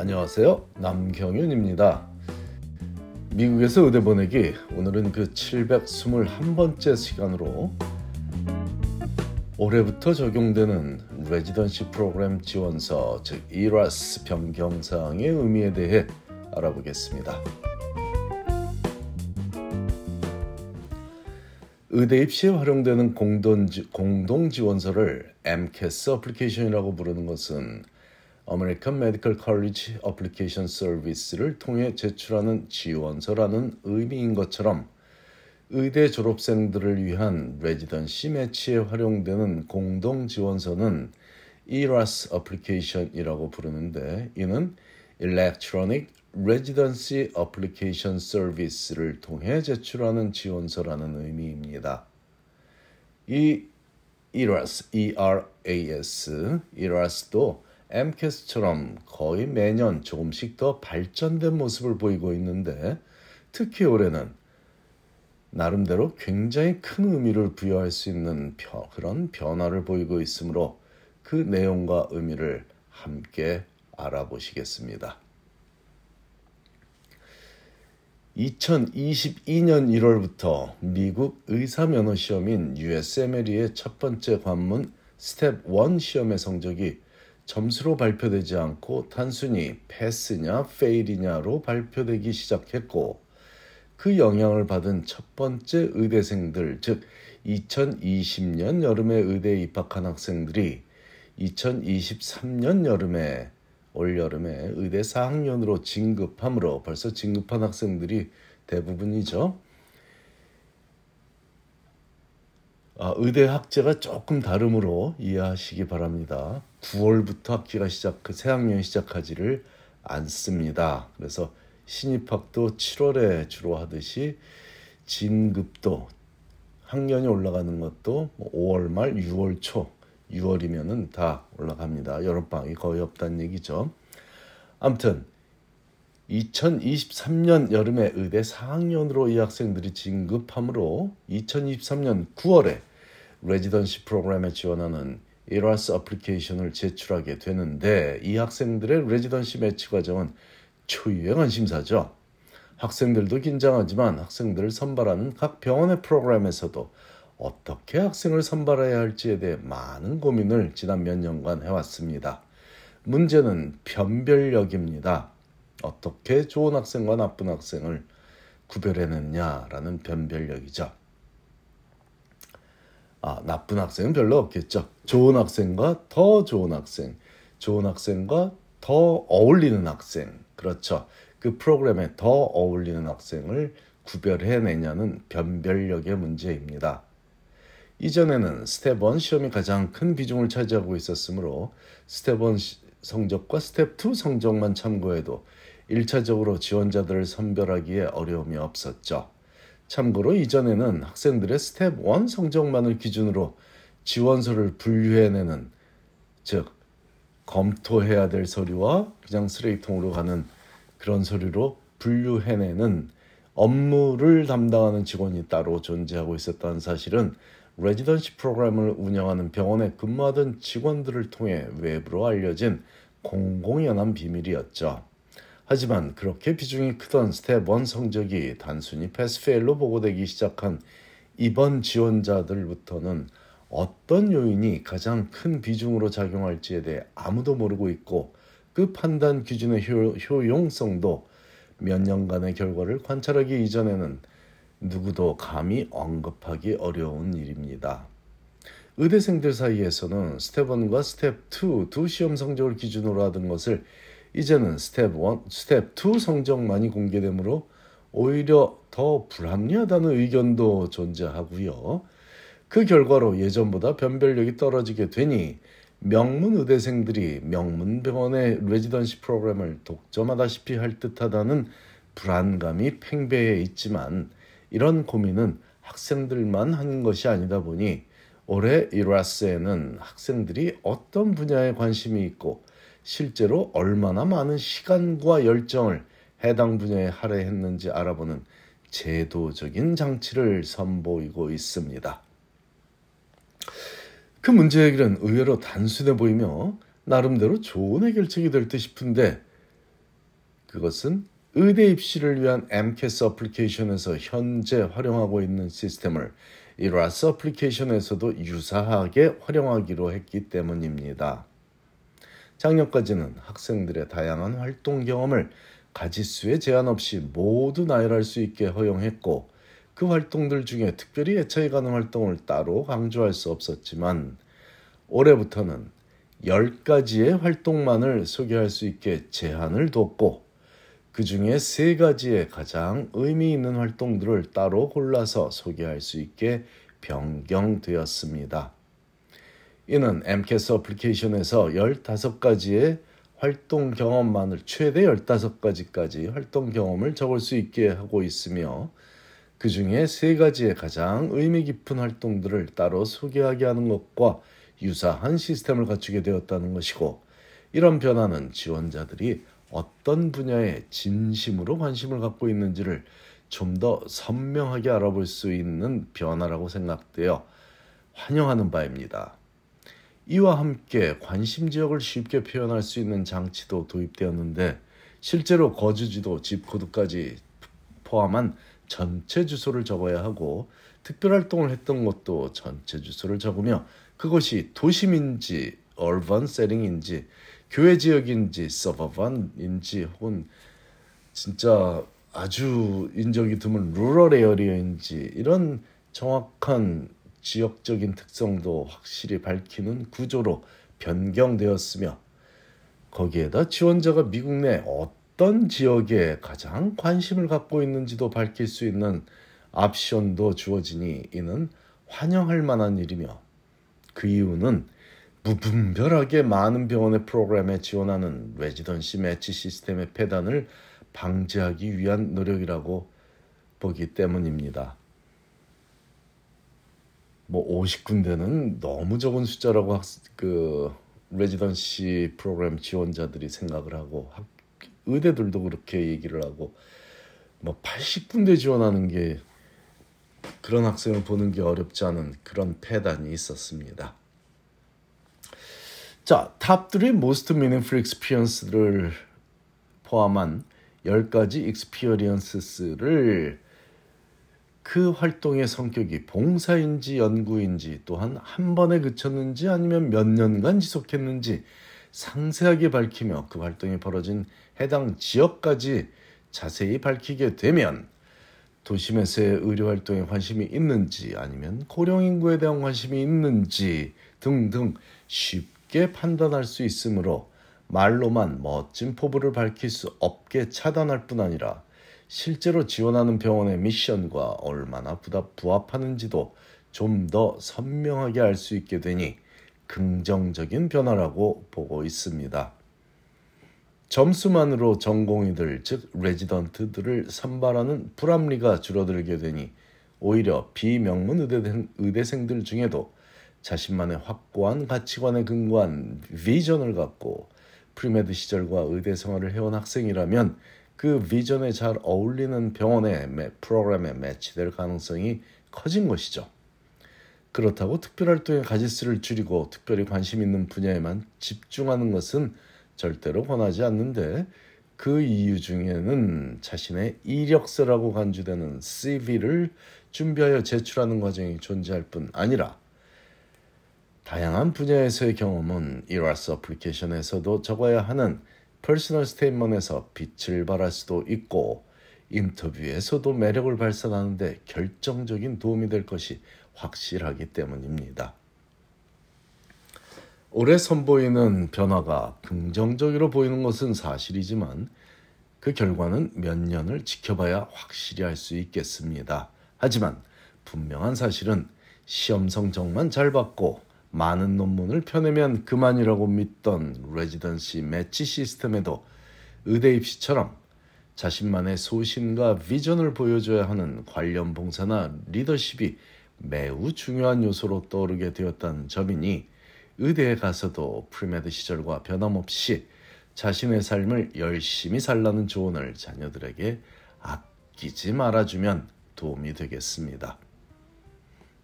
안녕하세요. 남경윤입니다. 미국에서 의대 보내기 오늘은 그 721번째 시간으로 올해부터 적용되는 residency 프로그램 지원서 즉 ERAS 변경 사항의 의미에 대해 알아보겠습니다. 의대 입시에 활용되는 공동, 지원서를 MCAS 어플리케이션이라고 부르는 것은 American Medical College Application Service를 통해 제출하는 지원서라는 의미인 것처럼 의대 졸업생들을 위한 레지던시 매치에 활용되는 공동 지원서는 ERAS 어플리케이션이라고 부르는데 이는 Electronic Residency Application Service를 통해 제출하는 지원서라는 의미입니다. 이 ERAS, ERAS, ERAS도 AMCAS처럼 거의 매년 조금씩 더 발전된 모습을 보이고 있는데 특히 올해는 나름대로 굉장히 큰 의미를 부여할 수 있는 그런 변화를 보이고 있으므로 그 내용과 의미를 함께 알아보시겠습니다. 2022년 1월부터 미국 의사면허 시험인 USMLE의 첫 번째 관문 스텝 1 시험의 성적이 점수로 발표되지 않고 단순히 패스냐 페일이냐로 발표되기 시작했고 그 영향을 받은 첫 번째 의대생들 즉 2020년 여름에 의대에 입학한 학생들이 2023년 여름에 올 여름에 의대 4학년으로 진급함으로 벌써 진급한 학생들이 대부분이죠. 아, 의대 학제가 조금 다르므로 이해하시기 바랍니다. 9월부터 학기가 시작, 그 새학년이 시작하지를 않습니다. 그래서 신입학도 7월에 주로 하듯이 진급도 학년이 올라가는 것도 5월 뭐 말, 6월 초, 6월이면은 다 올라갑니다. 여름방학이 거의 없다는 얘기죠. 아무튼 2023년 여름에 의대 4학년으로 이 학생들이 진급함으로 2023년 9월에 residency 프로그램에 지원하는 ERAS application을 제출하게 되는데 이 학생들의 residency match 과정은 초미의 관심사죠. 학생들도 긴장하지만 학생들을 선발하는 각 병원의 프로그램에서도 어떻게 학생을 선발해야 할지에 대해 많은 고민을 지난 몇 년간 해왔습니다. 문제는 변별력입니다. 어떻게 좋은 학생과 나쁜 학생을 구별해내냐라는 변별력이죠. 아, 나쁜 학생은 별로 없겠죠. 좋은 학생과 더 좋은 학생, 좋은 학생과 더 어울리는 학생. 그렇죠. 그 프로그램에 더 어울리는 학생을 구별해내냐는 변별력의 문제입니다. 이전에는 스텝 1 시험이 가장 큰 비중을 차지하고 있었으므로 스텝 1 성적과 스텝 2 성적만 참고해도 1차적으로 지원자들을 선별하기에 어려움이 없었죠. 참고로 이전에는 학생들의 스텝 1 성적만을 기준으로 지원서를 분류해내는 즉 검토해야 될 서류와 그냥 쓰레기통으로 가는 그런 서류로 분류해내는 업무를 담당하는 직원이 따로 존재하고 있었다는 사실은 residency 프로그램을 운영하는 병원에 근무하던 직원들을 통해 외부로 알려진 공공연한 비밀이었죠. 하지만 그렇게 비중이 크던 스텝 1 성적이 단순히 pass/fail로 보고되기 시작한 이번 지원자들부터는 어떤 요인이 가장 큰 비중으로 작용할지에 대해 아무도 모르고 있고 그 판단 기준의 효, 효용성도 몇 년간의 결과를 관찰하기 이전에는 누구도 감히 언급하기 어려운 일입니다. 의대생들 사이에서는 스텝 1과 스텝 2 두 시험 성적을 기준으로 하던 것을 이제는 스텝 1, 스텝 2 성적만이 공개되므로 오히려 더 불합리하다는 의견도 존재하고요. 그 결과로 예전보다 변별력이 떨어지게 되니 명문 의대생들이 명문 병원의 residency 프로그램을 독점하다시피 할 듯하다는 불안감이 팽배해 있지만 이런 고민은 학생들만 하는 것이 아니다 보니 올해 이라스에는 학생들이 어떤 분야에 관심이 있고 실제로 얼마나 많은 시간과 열정을 해당 분야에 할애했는지 알아보는 제도적인 장치를 선보이고 있습니다. 그 문제 해결은 의외로 단순해 보이며 나름대로 좋은 해결책이 될 듯 싶은데 그것은 의대 입시를 위한 MCAS 어플리케이션에서 현재 활용하고 있는 시스템을 이 라스 어플리케이션에서도 유사하게 활용하기로 했기 때문입니다. 작년까지는 학생들의 다양한 활동 경험을 가지수에 제한 없이 모두 나열할 수 있게 허용했고 그 활동들 중에 특별히 애착이 가는 활동을 따로 강조할 수 없었지만 올해부터는 10가지의 활동만을 소개할 수 있게 제한을 뒀고 그 중에 3가지의 가장 의미 있는 활동들을 따로 골라서 소개할 수 있게 변경되었습니다. 이는 MCAS 어플리케이션에서 15가지의 활동 경험만을 최대 15가지까지 활동 경험을 적을 수 있게 하고 있으며 그 중에 세 가지의 가장 의미 깊은 활동들을 따로 소개하게 하는 것과 유사한 시스템을 갖추게 되었다는 것이고 이런 변화는 지원자들이 어떤 분야에 진심으로 관심을 갖고 있는지를 좀 더 선명하게 알아볼 수 있는 변화라고 생각되어 환영하는 바입니다. 이와 함께 관심 지역을 쉽게 표현할 수 있는 장치도 도입되었는데 실제로 거주지도 집 코드까지 포함한 전체 주소를 적어야 하고 특별 활동을 했던 것도 전체 주소를 적으며 그것이 도심인지 얼번 세링인지 교회 지역인지 서버반인지 혹은 진짜 아주 인적이 드문 루럴 에어리어인지 이런 정확한 지역적인 특성도 확실히 밝히는 구조로 변경되었으며 거기에다 지원자가 미국 내 어떤 지역에 가장 관심을 갖고 있는지도 밝힐 수 있는 옵션도 주어지니 이는 환영할 만한 일이며 그 이유는 무분별하게 많은 병원의 프로그램에 지원하는 레지던시 매치 시스템의 폐단을 방지하기 위한 노력이라고 보기 때문입니다. 뭐 50군데는 너무 적은 숫자라고 학, 그 레지던시 프로그램 지원자들이 생각을 하고 학, 의대들도 그렇게 얘기를 하고 뭐 80군데 지원하는 게 그런 학생을 보는 게 어렵지 않은 그런 폐단이 있었습니다. 자, top 3 most meaningful experience를 포함한 10가지 experience를 그 활동의 성격이 봉사인지 연구인지 또한 한 번에 그쳤는지 아니면 몇 년간 지속했는지 상세하게 밝히며 그 활동이 벌어진 해당 지역까지 자세히 밝히게 되면 도심에서의 의료 활동에 관심이 있는지 아니면 고령 인구에 대한 관심이 있는지 등등 쉽게 판단할 수 있으므로 말로만 멋진 포부를 밝힐 수 없게 차단할 뿐 아니라 실제로 지원하는 병원의 미션과 얼마나 부합하는지도 좀 더 선명하게 알 수 있게 되니 긍정적인 변화라고 보고 있습니다. 점수만으로 전공의들 즉 레지던트들을 선발하는 불합리가 줄어들게 되니 오히려 비명문 의대생, 의대생들 중에도 자신만의 확고한 가치관에 근거한 비전을 갖고 premed 시절과 의대 생활을 해온 학생이라면 그 비전에 잘 어울리는 병원의 프로그램에 매치될 가능성이 커진 것이죠. 그렇다고 특별활동의 가지수를 줄이고 특별히 관심 있는 분야에만 집중하는 것은 절대로 권하지 않는데 그 이유 중에는 자신의 이력서라고 간주되는 CV를 준비하여 제출하는 과정이 존재할 뿐 아니라 다양한 분야에서의 경험은 ERAS application에서도 적어야 하는 personal statement에서 빛을 발할 수도 있고 인터뷰에서도 매력을 발산하는데 결정적인 도움이 될 것이 확실하기 때문입니다. 올해 선보이는 변화가 긍정적으로 보이는 것은 사실이지만 그 결과는 몇 년을 지켜봐야 확실히 알 수 있겠습니다. 하지만 분명한 사실은 시험 성적만 잘 받고 많은 논문을 펴내면 그만이라고 믿던 레지던시 매치 시스템에도 의대 입시처럼 자신만의 소신과 비전을 보여줘야 하는 관련 봉사나 리더십이 매우 중요한 요소로 떠오르게 되었다는 점이니 의대에 가서도 premed 시절과 변함없이 자신의 삶을 열심히 살라는 조언을 자녀들에게 아끼지 말아주면 도움이 되겠습니다.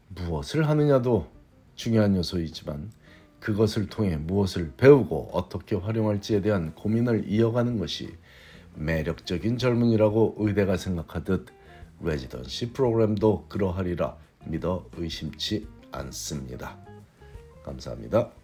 무엇을 하느냐도 중요한 요소이지만 그것을 통해 무엇을 배우고 어떻게 활용할지에 대한 고민을 이어가는 것이 매력적인 젊은이라고 의대가 생각하듯 레지던시 프로그램도 그러하리라 믿어 의심치 않습니다. 감사합니다.